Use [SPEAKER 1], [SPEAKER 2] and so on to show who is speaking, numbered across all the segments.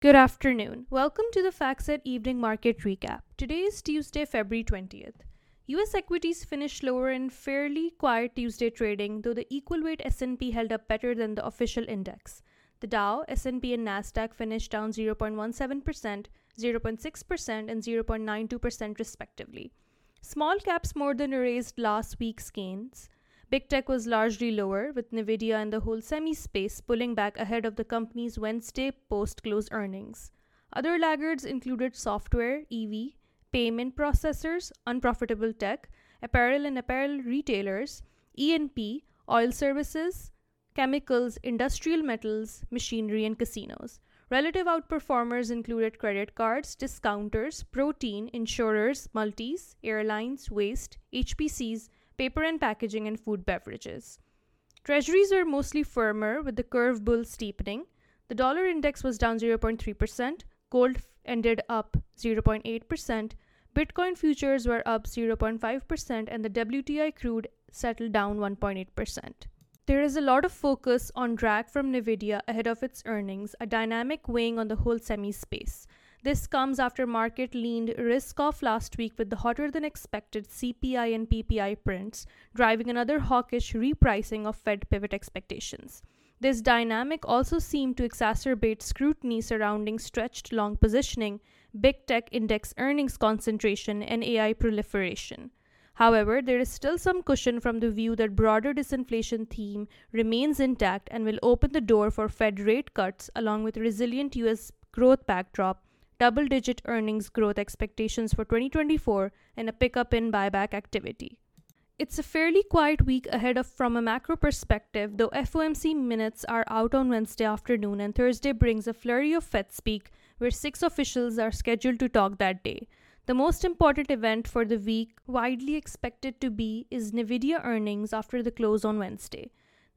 [SPEAKER 1] Good afternoon. Welcome to the FactSet Evening Market Recap. Today is Tuesday, February 20th. US equities finished lower in fairly quiet Tuesday trading, though the equal weight S&P held up better than the official index. The Dow, S&P and Nasdaq finished down 0.17%, 0.6% and 0.92% respectively. Small caps more than erased last week's gains. Big tech was largely lower, with Nvidia and the whole semi space pulling back ahead of the company's Wednesday post close earnings. Other laggards included software, EV, payment processors, unprofitable tech, apparel and apparel retailers, E&P, oil services, chemicals, industrial metals, machinery and casinos. Relative outperformers included credit cards, discounters, protein, insurers, multis, airlines, waste, HPCs, paper and packaging, and food beverages. Treasuries were mostly firmer with the curve bull steepening. The dollar index was down 0.3%, gold ended up 0.8%, Bitcoin futures were up 0.5%, and the WTI crude settled down 1.8%. There is a lot of focus on drag from Nvidia ahead of its earnings, a dynamic weighing on the whole semi space. This comes after market leaned risk off last week with the hotter than expected CPI and PPI prints, driving another hawkish repricing of Fed pivot expectations. This dynamic also seemed to exacerbate scrutiny surrounding stretched long positioning, big tech index earnings concentration, and AI proliferation. However, there is still some cushion from the view that broader disinflation theme remains intact and will open the door for Fed rate cuts along with resilient US growth backdrop, double-digit earnings growth expectations for 2024 and a pickup in buyback activity. It's a fairly quiet week ahead of from a macro perspective, though FOMC minutes are out on Wednesday afternoon and Thursday brings a flurry of Fed speak where six officials are scheduled to talk that day. The most important event for the week, widely expected to be, is Nvidia earnings after the close on Wednesday.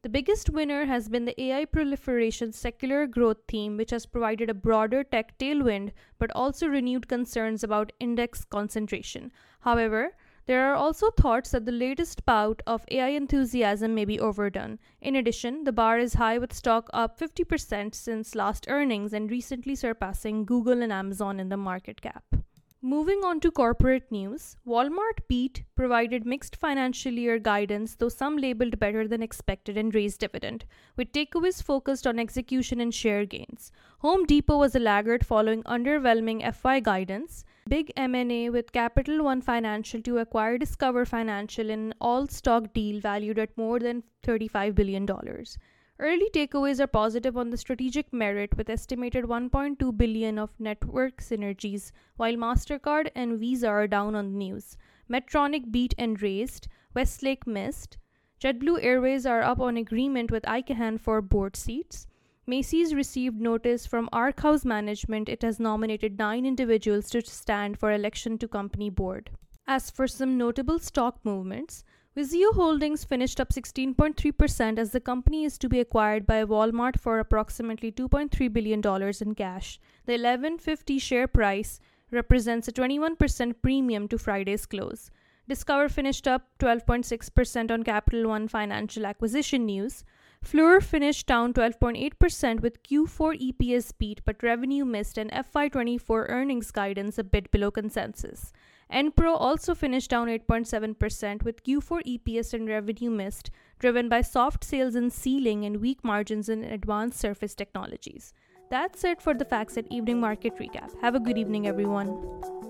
[SPEAKER 1] The biggest winner has been the AI proliferation secular growth theme, which has provided a broader tech tailwind but also renewed concerns about index concentration. However, there are also thoughts that the latest bout of AI enthusiasm may be overdone. In addition, the bar is high with stock up 50% since last earnings and recently surpassing Google and Amazon in the market cap. Moving on to corporate news, Walmart beat provided mixed financial year guidance, though some labeled better than expected and raised dividend, with takeaways focused on execution and share gains. Home Depot was a laggard following underwhelming FY guidance. Big M&A with Capital One Financial to acquire Discover Financial in an all-stock deal valued at more than $35 billion. Early takeaways are positive on the strategic merit with estimated 1.2 billion of network synergies, while Mastercard and Visa are down on the news. Medtronic beat and raised, Westlake missed. JetBlue Airways are up on agreement with Icahn for board seats. Macy's received notice from Arkhouse Management it has nominated nine individuals to stand for election to company board. As for some notable stock movements, Vizio Holdings finished up 16.3% as the company is to be acquired by Walmart for approximately $2.3 billion in cash. The 1150 share price represents a 21% premium to Friday's close. Discover finished up 12.6% on Capital One financial acquisition news. Fluor finished down 12.8% with Q4 EPS beat, but revenue missed and FY24 earnings guidance a bit below consensus. Enpro also finished down 8.7% with Q4 EPS and revenue missed, driven by soft sales in sealing and weak margins in advanced surface technologies. That's it for the FactSet Evening Market Recap. Have a good evening, everyone.